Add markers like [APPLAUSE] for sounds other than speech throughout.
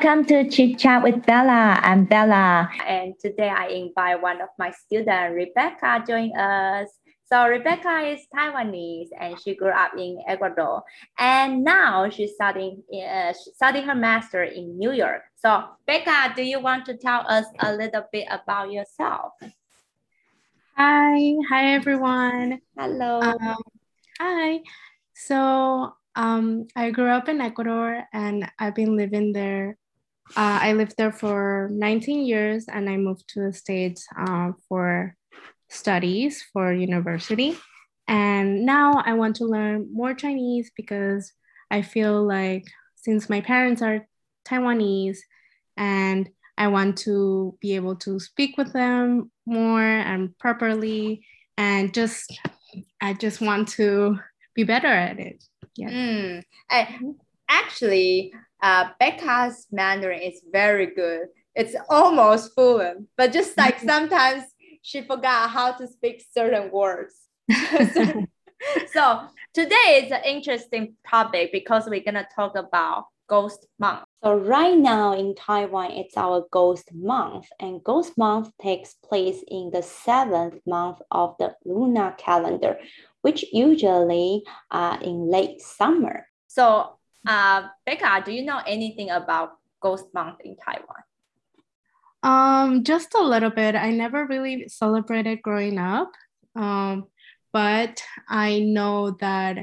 Welcome to Chit Chat with Bella. I'm Bella. And today I invite one of my students, Rebecca, join us. So Rebecca is Taiwanese and she grew up in Ecuador. And now she's studying, uh, studying her master in New York. So Becca, do you want to tell us a little bit about yourself? Hi, hi everyone. Hello. Um, hi. So um, I grew up in Ecuador and I've been living there. Uh, I lived there for 19 years and I moved to the States uh, for studies for university. And now I want to learn more Chinese because I feel like since my parents are Taiwanese and I want to be able to speak with them more and properly and just I just want to be better at it. Yeah. Mm. And actually, uh, Becca's Mandarin is very good. It's almost fluent, but just like [LAUGHS] sometimes she forgot how to speak certain words. so, [LAUGHS] so today is an interesting topic because we're gonna talk about Ghost Month. So right now in Taiwan, it's our Ghost Month, and Ghost Month takes place in the seventh month of the lunar calendar, which usually are in late summer. So, uh, Becca, do you know anything about Ghost Month in Taiwan? Um, just a little bit. I never really celebrated growing up, um, but I know that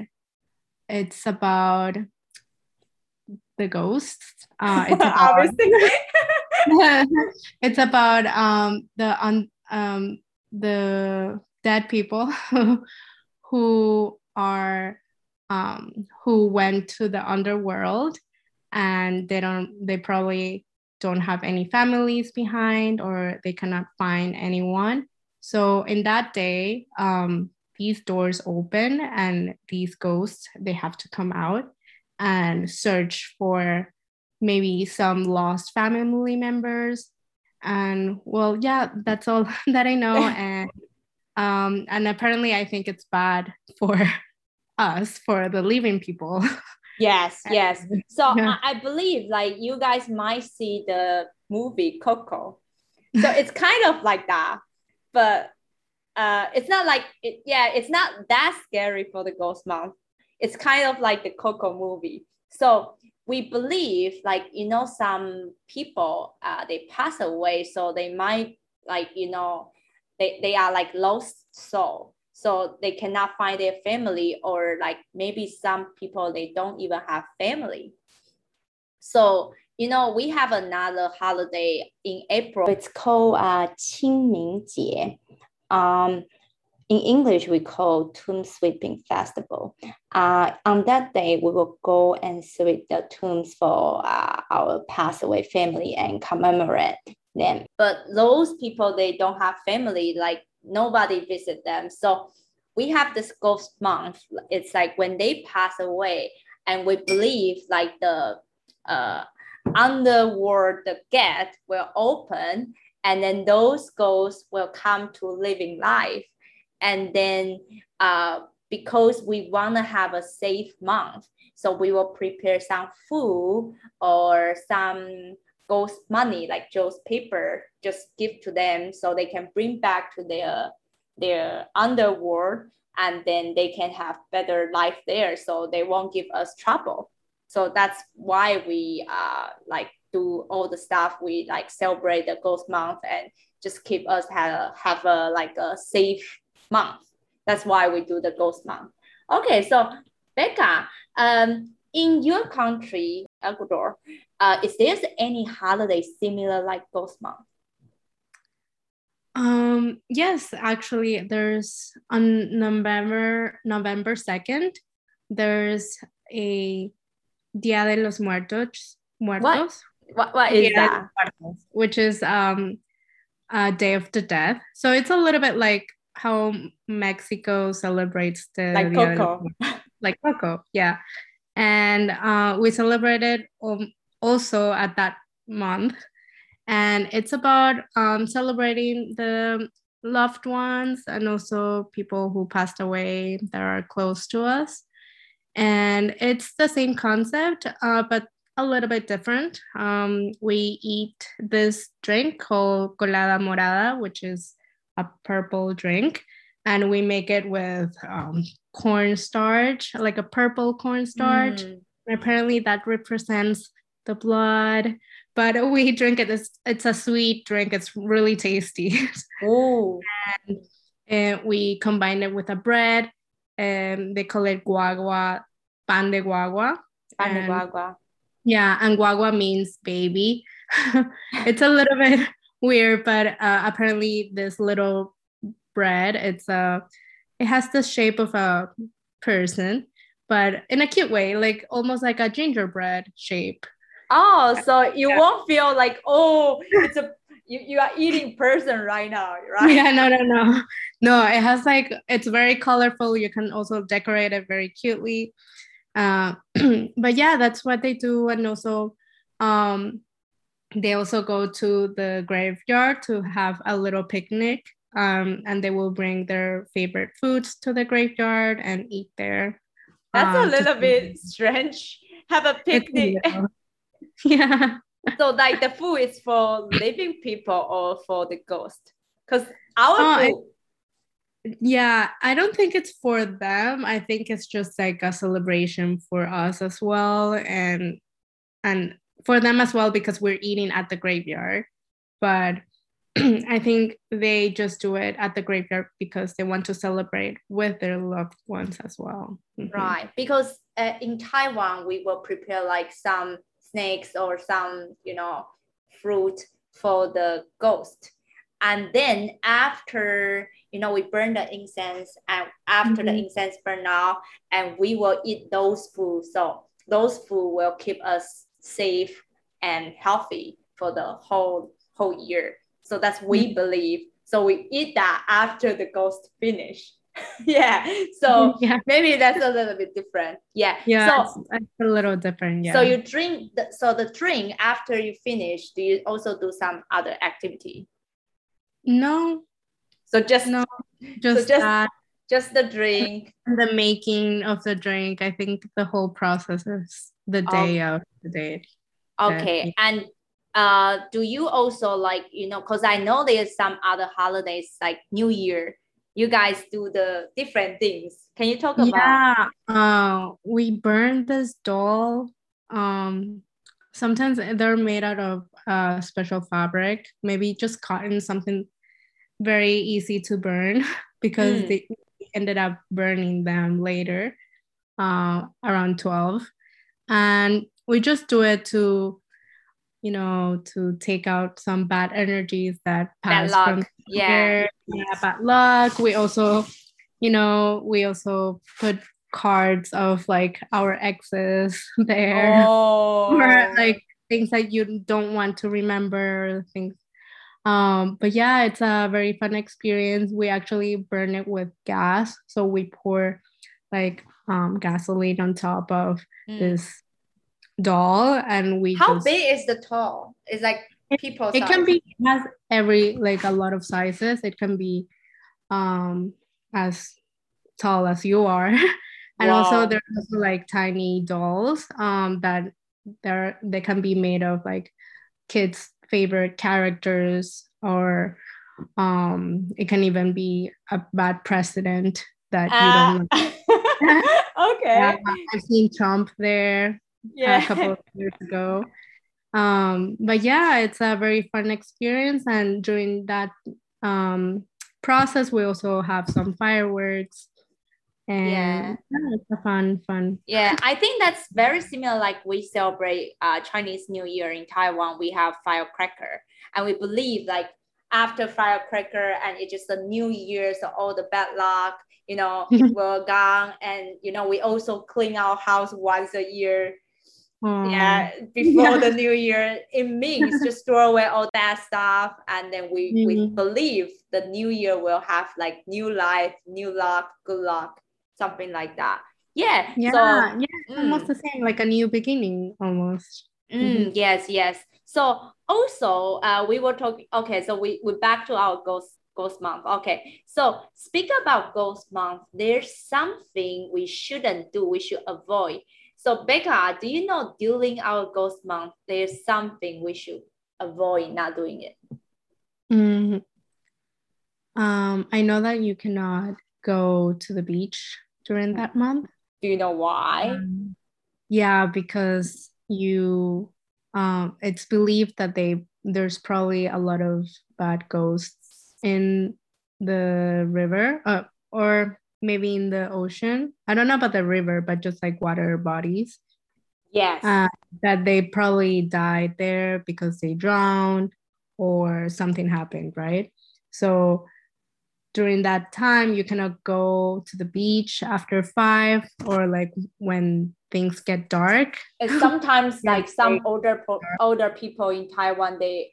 it's about the ghosts. Uh, it's [LAUGHS] about [LAUGHS] it's about um, the un, um, the dead people [LAUGHS] who are um, who went to the underworld and they don't they probably don't have any families behind or they cannot find anyone. So in that day um, these doors open and these ghosts they have to come out and search for maybe some lost family members. And well yeah that's all [LAUGHS] that i know. [LAUGHS] And um and apparently i think it's bad for us for the living people. Yes [LAUGHS] yes. So yeah. I, I believe like you guys might see the movie coco. So it's [LAUGHS] kind of like that but uh it's not like it yeah it's not that scary for the ghost month it's kind of like the coco movie. So we believe like you know some people uh, they pass away so they might like you know they, they are like lost soul so they cannot find their family or like maybe some people they don't even have family. So you know we have another holiday in april. It's called uh, qingming um, in english we call tomb sweeping festival. Uh, on that day we will go and sweep the tombs for uh, our passed away family and commemorate them. But those people they don't have family like nobody visit them. So we have this ghost month. It's like when they pass away, and we believe like the uh, underworld, the gate will open, and then those ghosts will come to living life and then uh, because we want to have a safe month, so we will prepare some food or some ghost money like joss paper, just give to them so they can bring back to their their underworld and then they can have better life there so they won't give us trouble so that's why we uh like do all the stuff we like celebrate the ghost month and just keep us have have a like a safe month. That's why we do the ghost month. Okay, so Becca, um, in your country, Ecuador, uh, is there any holiday similar like ghost month? Um, yes, actually, there's on November November second. There's a Dia de los Muertos. Muertos. What? What, what is Dia that? which is um a Day of the Dead. So it's a little bit like how Mexico celebrates the like Coco, like Coco, yeah. And uh, we celebrated um, also at that month, and it's about um, celebrating the loved ones and also people who passed away that are close to us. And it's the same concept, uh, but a little bit different. Um, we eat this drink called colada morada, which is a purple drink, and we make it with um, cornstarch, like a purple cornstarch. Mm. Apparently, that represents the blood. But [LAUGHS] we drink it. It's, it's a sweet drink. It's really tasty. [LAUGHS] Oh. and, and we combine it with a bread. And they call it guagua, pan de guagua. Pan de guagua. Yeah, and guagua means baby. [LAUGHS] it's a little bit weird, but uh, apparently this little bread, it's a, uh, it has the shape of a person, but in a cute way, like almost like a gingerbread shape. Oh, so you yeah. won't feel like oh, it's a you, you are eating person right now, right? Yeah, no, no, no. No, it has like it's very colorful. You can also decorate it very cutely. Uh, [CLEARS THROAT] but yeah, that's what they do. And also um they also go to the graveyard to have a little picnic. Um, and they will bring their favorite foods to the graveyard and eat there. That's um, a little bit strange. Have a picnic. [LAUGHS] yeah. so like the food is for living people or for the ghost? Because our oh, food. I, yeah, I don't think it's for them. I think it's just like a celebration for us as well, and and for them as well because we're eating at the graveyard. But [CLEARS THROAT] I think they just do it at the graveyard because they want to celebrate with their loved ones as well. Mm-hmm. Right, because uh, in Taiwan we will prepare like some snakes or some, you know, fruit for the ghost. And then after, you know, we burn the incense and after mm-hmm. the incense burn out and we will eat those food. So those food will keep us safe and healthy for the whole whole year. So that's we mm-hmm. believe. So we eat that after the ghost finish. [LAUGHS] yeah. So [LAUGHS] yeah. maybe that's a little bit different. Yeah. Yeah. So it's, it's a little different. Yeah. So you drink. The, so the drink after you finish, do you also do some other activity? No. So just no. Just so just, that. just the drink. The making of the drink. I think the whole process is the day of the day. Okay. And uh, do you also like you know? Because I know there's some other holidays like New Year you guys do the different things. Can you talk about? Yeah, uh, we burn this doll. Um, sometimes they're made out of uh, special fabric, maybe just cotton, something very easy to burn [LAUGHS] because mm. they ended up burning them later, uh, around 12. And we just do it to you know, to take out some bad energies that pass from yeah. yeah, bad luck. We also, you know, we also put cards of like our exes [LAUGHS] there, [LAUGHS] oh. or like things that you don't want to remember, things. Um, but yeah, it's a very fun experience. We actually burn it with gas, so we pour like um, gasoline on top of mm. this doll and we how just, big is the doll it's like people it, it can be it has every like a lot of sizes. It can be um as tall as you are. [LAUGHS] And wow. also there's also like tiny dolls um that they're they can be made of like kids favorite characters or um it can even be a bad president that uh, you don't ah. [LAUGHS] okay. [LAUGHS] Yeah, i've seen trump there yeah. a couple of [LAUGHS] years ago. Um, but yeah, it's a very fun experience. And during that um, process, we also have some fireworks. And yeah. yeah, it's a fun, fun. Yeah, I think that's very similar. Like we celebrate uh, Chinese New Year in Taiwan, we have firecracker, and we believe like after firecracker and it's just a new year, so all the bad luck, you know, [LAUGHS] will gone. And you know, we also clean our house once a year yeah before [LAUGHS] yeah. the new year it means just throw away all that stuff and then we mm-hmm. we believe the new year will have like new life new luck good luck something like that yeah yeah so, yeah mm. almost the same like a new beginning almost mm, mm-hmm. yes yes so also uh we were talking okay so we we back to our ghost ghost month okay so speak about ghost month there's something we shouldn't do we should avoid So Becca, do you know during our ghost month, there's something we should avoid not doing it? Mm, um, I know that you cannot go to the beach during that month. Do you know why? Um, yeah, because you um, it's believed that they there's probably a lot of bad ghosts in the river uh, or maybe in the ocean. I don't know about the river, but just like water bodies. Yes. Uh, that they probably died there because they drowned or something happened, right? So during that time, you cannot go to the beach after five or like when things get dark. And sometimes, [LAUGHS] like some older older people in Taiwan, they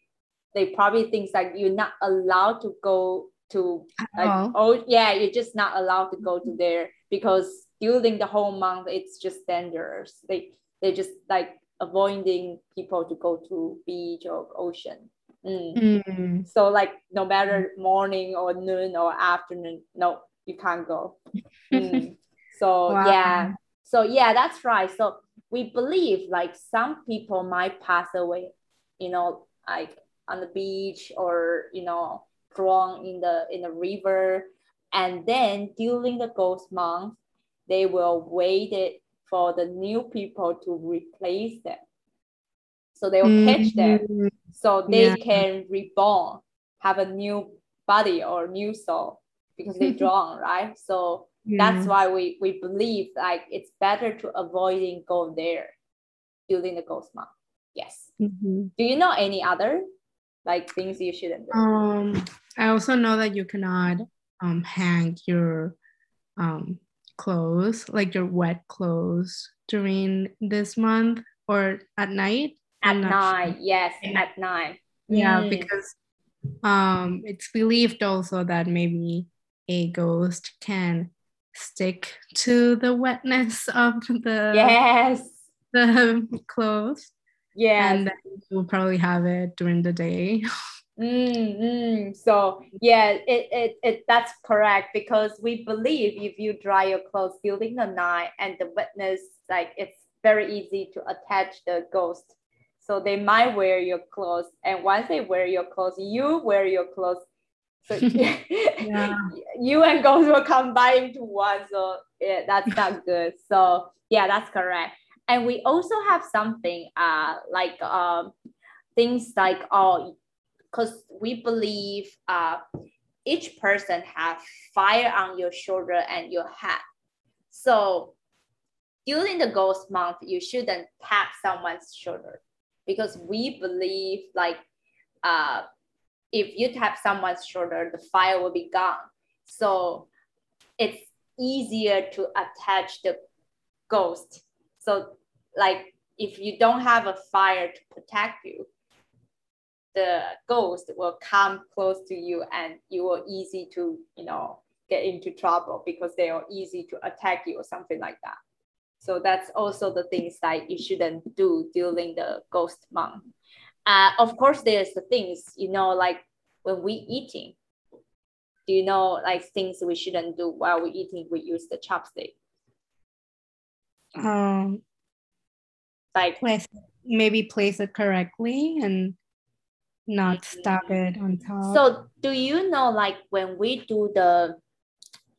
they probably think like you're not allowed to go to like oh yeah you're just not allowed to go to there because during the whole month it's just dangerous they they just like avoiding people to go to beach or ocean mm. Mm. so like no matter morning or noon or afternoon no you can't go [LAUGHS] mm. so wow. yeah so yeah that's right so we believe like some people might pass away you know like on the beach or you know drown in the in the river and then during the ghost month they will wait it for the new people to replace them so they will mm-hmm. catch them so they yeah. can reborn have a new body or new soul because they [LAUGHS] drown right so yeah. that's why we we believe like it's better to avoiding go there during the ghost month yes mm-hmm. do you know any other like things you shouldn't do um I also know that you cannot um, hang your um, clothes, like your wet clothes, during this month or at night. At night, sure. yes, at night. Yeah, mm. because um, it's believed also that maybe a ghost can stick to the wetness of the yes [LAUGHS] the clothes. Yeah, and then you'll probably have it during the day. [LAUGHS] Mm-hmm. So yeah, it, it, it that's correct because we believe if you dry your clothes during the night and the wetness, like it's very easy to attach the ghost. So they might wear your clothes, and once they wear your clothes, you wear your clothes. So [LAUGHS] [LAUGHS] yeah. you and ghost will combine into one. So yeah, that's not good. So yeah, that's correct. And we also have something uh like um things like oh because we believe uh, each person have fire on your shoulder and your head. So during the ghost month, you shouldn't tap someone's shoulder because we believe like uh, if you tap someone's shoulder, the fire will be gone. So it's easier to attach the ghost. So like if you don't have a fire to protect you, the ghost will come close to you and you will easy to you know get into trouble because they are easy to attack you or something like that. So that's also the things that you shouldn't do during the ghost month. Uh, of course there's the things you know like when we eating. Do you know like things we shouldn't do while we eating we use the chopstick um like place maybe place it correctly and not stop it on top. So do you know like when we do the,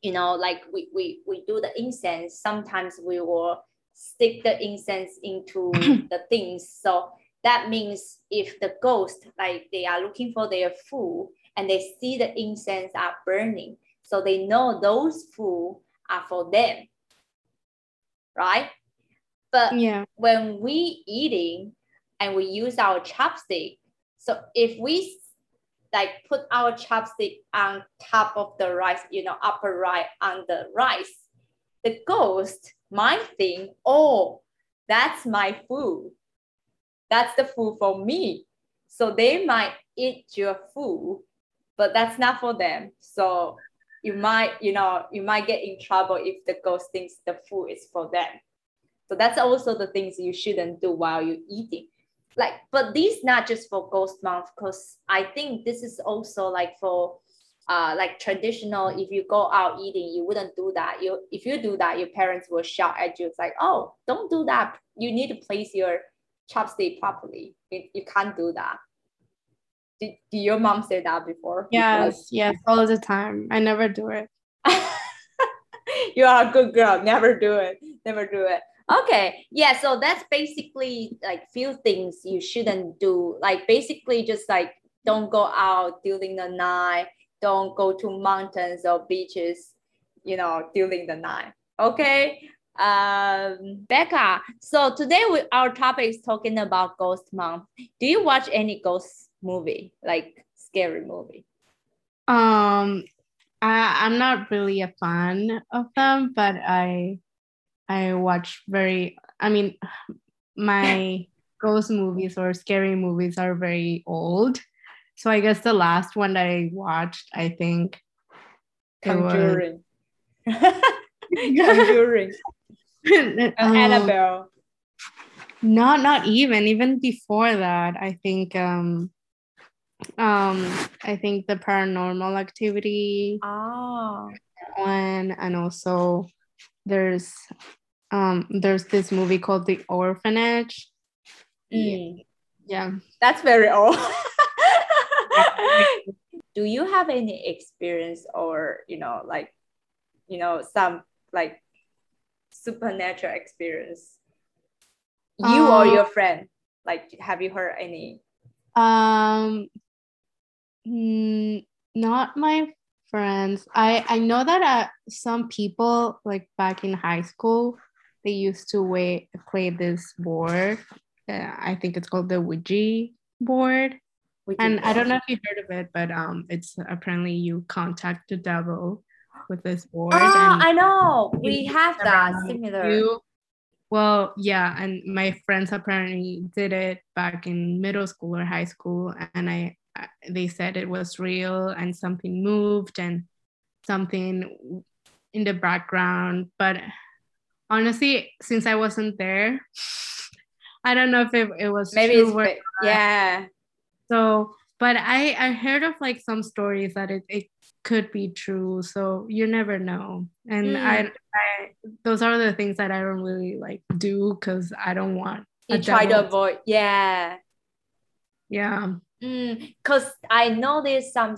you know, like we we, we do the incense, sometimes we will stick the incense into [COUGHS] the things. So that means if the ghost like they are looking for their food and they see the incense are burning, so they know those food are for them. Right? But yeah. when we eating and we use our chopstick, so if we like put our chopstick on top of the rice, you know, upper right on the rice, the ghost might think, oh, that's my food. That's the food for me. So they might eat your food, but that's not for them. So you might, you know, you might get in trouble if the ghost thinks the food is for them. So that's also the things you shouldn't do while you're eating like but these not just for ghost month because i think this is also like for uh, like traditional, if you go out eating, you wouldn't do that. You if you do that, your parents will shout at you. It's like, oh, don't do that. You need to place your chopstick properly. You, you can't do that. Did, did your mom say that before? Yes, yes, all the time. I never do it. [LAUGHS] you are a good girl. Never do it. Never do it. Okay. Yeah. So that's basically like few things you shouldn't do. Like basically just like don't go out during the night. Don't go to mountains or beaches, you know, during the night. Okay. Um, Becca. So today we, our topic is talking about ghost month. Do you watch any ghost movie, like scary movie? Um, I, I'm not really a fan of them, but I I watch very I mean my [LAUGHS] ghost movies or scary movies are very old. So I guess the last one that I watched, I think Conjuring. [LAUGHS] Conjuring. um, [LAUGHS] Annabelle. Not not even even before that. I think um um I think the paranormal activity Oh. one and also there's um there's this movie called The Orphanage. Mm. Yeah. That's very old. [LAUGHS] Do you have any experience or you know like you know some like supernatural experience? You or Um, your friend? Like have you heard any? Um, mm, not my friends. I I know that uh, some people like back in high school, they used to wait, play this board. Uh, I think it's called the Ouija board, and is- I don't know if you heard of it, but um, it's apparently you contact the devil with this board. And I know. We have that similar. you. Well, yeah, and my friends apparently did it back in middle school or high school, and I- they said it was real and something moved and something in the background. But honestly, since I wasn't there, [LAUGHS] I don't know if it, it was Maybe true or yeah. so, but I I heard of like some stories that it, it could be true. So you never know. And Mm. I, I those are the things that I don't really like do because I don't want You try to avoid. Yeah. yeah. Because I know there's some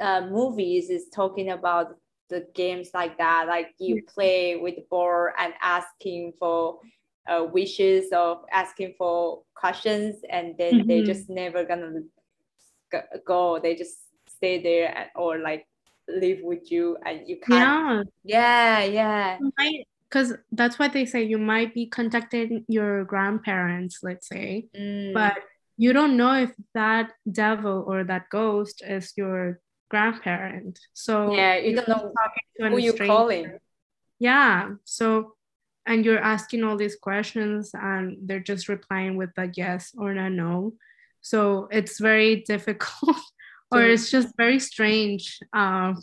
uh, movies is talking about the games like that, like you play with the board and asking for uh, wishes or asking for questions, and then they Mhm. just never gonna go. They just stay there and, or like live with you, and you can't. Yeah. Yeah, yeah. Because that's what they say. You might be contacting your grandparents, let's say, Mm. but you don't know if that devil or that ghost is your grandparent. So yeah, you don't know who you stranger. calling. Yeah. So, and you're asking all these questions and they're just replying with a yes or a no. So it's very [LAUGHS] difficult or it's just very strange um,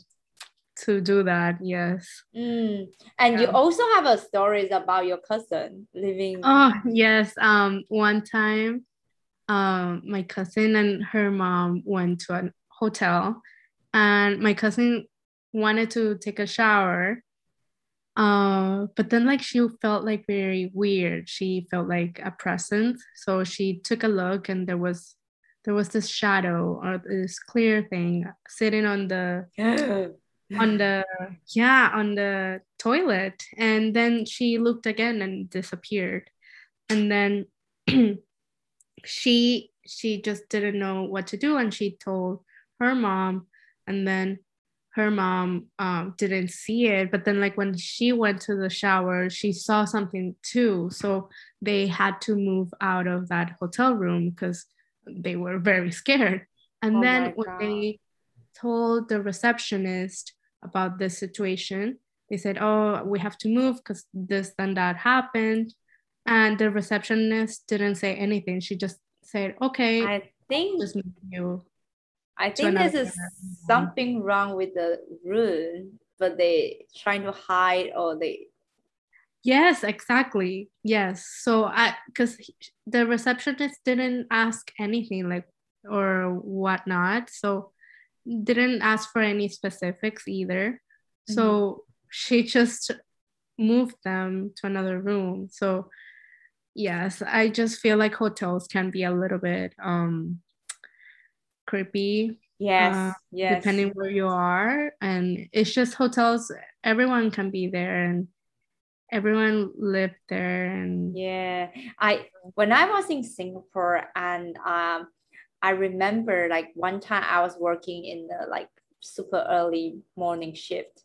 to do that. Yes. Mm. And you also have a stories about your cousin living. Oh, yes. Um, one time, um, my cousin and her mom went to a hotel and my cousin wanted to take a shower uh, but then like she felt like very weird. She felt like a presence so she took a look and there was there was this shadow or this clear thing sitting on the yeah. on the yeah on the toilet. And then she looked again and disappeared. And then [CLEARS THROAT] she she just didn't know what to do and she told her mom and then her mom um, didn't see it. But then like when she went to the shower she saw something too. So they had to move out of that hotel room because they were very scared. And Oh then when God. they told the receptionist about this situation they said oh we have to move because this and that happened and the receptionist didn't say anything she just said okay I think just you I think this is room. something wrong with the room, but they trying to hide or they Yes, exactly. Yes. So I because the receptionist didn't ask anything like or whatnot. So didn't ask for any specifics either. So mm-hmm. she just moved them to another room. So yes, I just feel like hotels can be a little bit um creepy. Yes, uh, yes. Depending where you are. And it's just hotels, everyone can be there and everyone lived there and yeah. I when I was in Singapore and um I remember like one time I was working in the like super early morning shift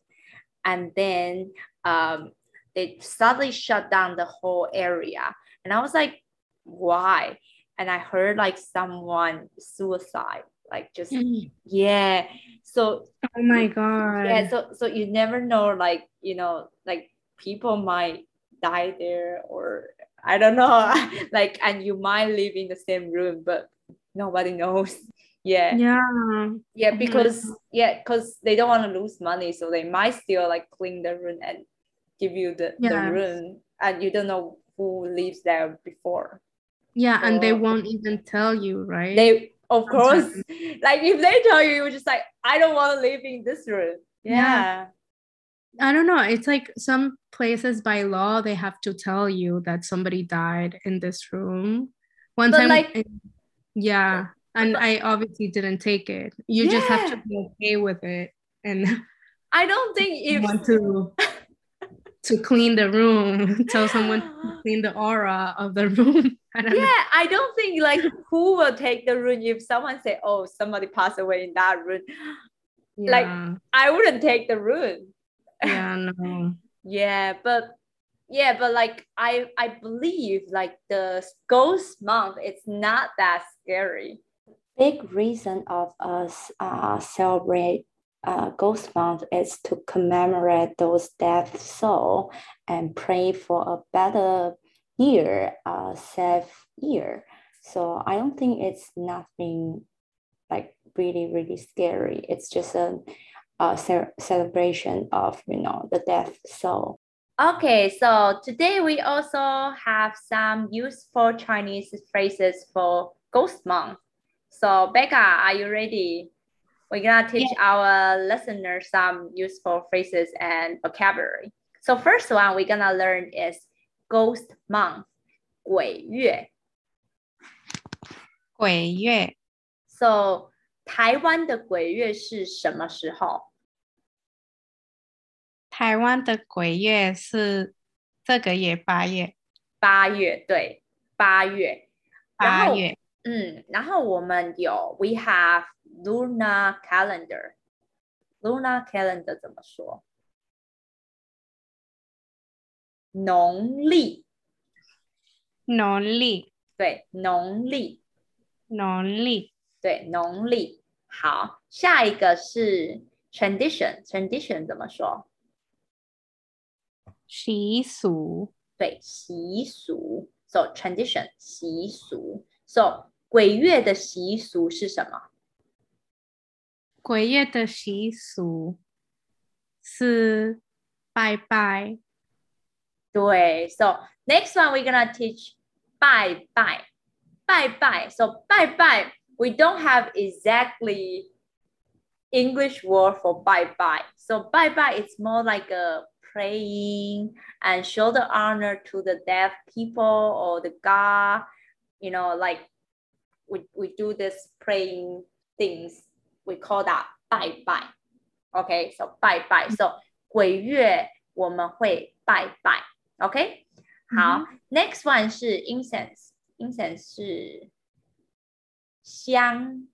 and then um, they suddenly shut down the whole area and i was like why? And i heard like someone suicide like just mm. yeah. So oh my god yeah so so you never know like you know like people might die there or i don't know. [LAUGHS] Like and you might live in the same room but nobody knows. [LAUGHS] Yeah. Yeah. Yeah because yeah because they don't want to lose money so they might still like clean the room and give you the, the room. And you don't know who lives there before yeah so, and they won't even tell you right they of course like if they tell you you're just like i don't want to live in this room yeah. yeah. I don't know. It's like some places by law they have to tell you that somebody died in this room. One but time, like, yeah, and I obviously didn't take it. You yeah. just have to be okay with it. And I don't think [LAUGHS] if want to to clean the room, [LAUGHS] tell someone to [GASPS] clean the aura of the room. [LAUGHS] I yeah, know. I don't think like who will take the room if someone say, "Oh, somebody passed away in that room." Yeah. Like I wouldn't take the room. Yeah, [LAUGHS] no. yeah, but yeah but like i i believe like the ghost month it's not that scary big reason of us uh, celebrate uh, ghost month is to commemorate those dead soul and pray for a better year uh, safe year so i don't think it's nothing like really really scary it's just a, a ce- celebration of you know the death soul Okay, so today we also have some useful Chinese phrases for Ghost Month. So Becca, are you ready? We're gonna teach yeah. our listeners some useful phrases and vocabulary. So first one we're gonna learn is Ghost Month, 鬼月.鬼月. So 台湾的鬼月是什么时候？台湾的鬼月是这个月八月，八月对，八月，八月，嗯，然后我们有，we have lunar calendar，lunar calendar 怎么说？农历，农历，对，农历，农历，对，农历。好，下一个是 tradition，tradition 怎么说？习俗，对，习俗，so tradition 习俗，so 鬼月的习俗是什么？鬼月的习俗是拜拜。对，so next one we're gonna teach 拜拜，拜拜，so 拜拜，we don't have exactly English word for bye bye. So bye bye it's more like a praying and show the honor to the deaf people or the God, you know, like we, we do this praying things. We call that bye bye. Okay, so bye bye. So 鬼月我们会拜拜。OK，好、mm hmm.，Next one 是 incense，incense 是香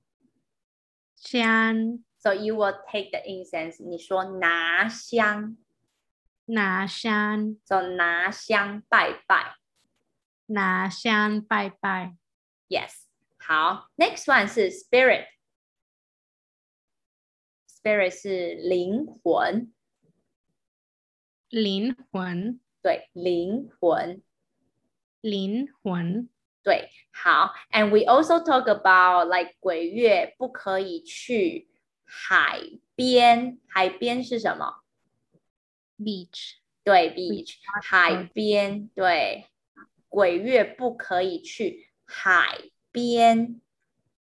香。So you will take the incense，你说拿香。拿香，就拿香拜拜，拿香拜拜。Yes，好，Next one 是 very 是灵魂。灵魂。对灵魂。灵魂。对好。And we also talk about like 鬼月不可以去海边。海边是什么？Beach 对 beach 海边对。鬼月不可以去海边。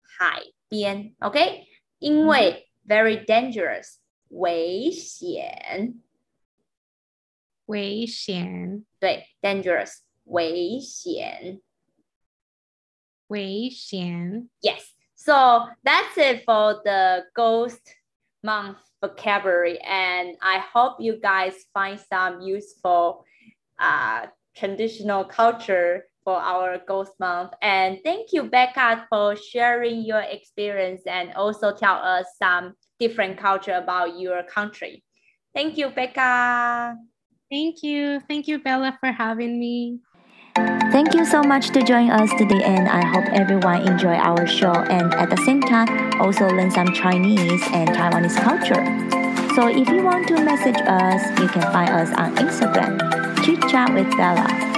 海边 ok 因为 very dangerous. 危险。危险。对，dangerous，危险。危险。Yes. So that's it for the ghost month vocabulary, and I hope you guys find some useful uh, traditional culture for our ghost month. And thank you, Becca, for sharing your experience and also tell us some different culture about your country. Thank you, Becca. Thank you. Thank you, Bella, for having me. Thank you so much to join us today and I hope everyone enjoy our show and at the same time also learn some Chinese and Taiwanese culture. So if you want to message us, you can find us on Instagram, Chit Chat with Bella.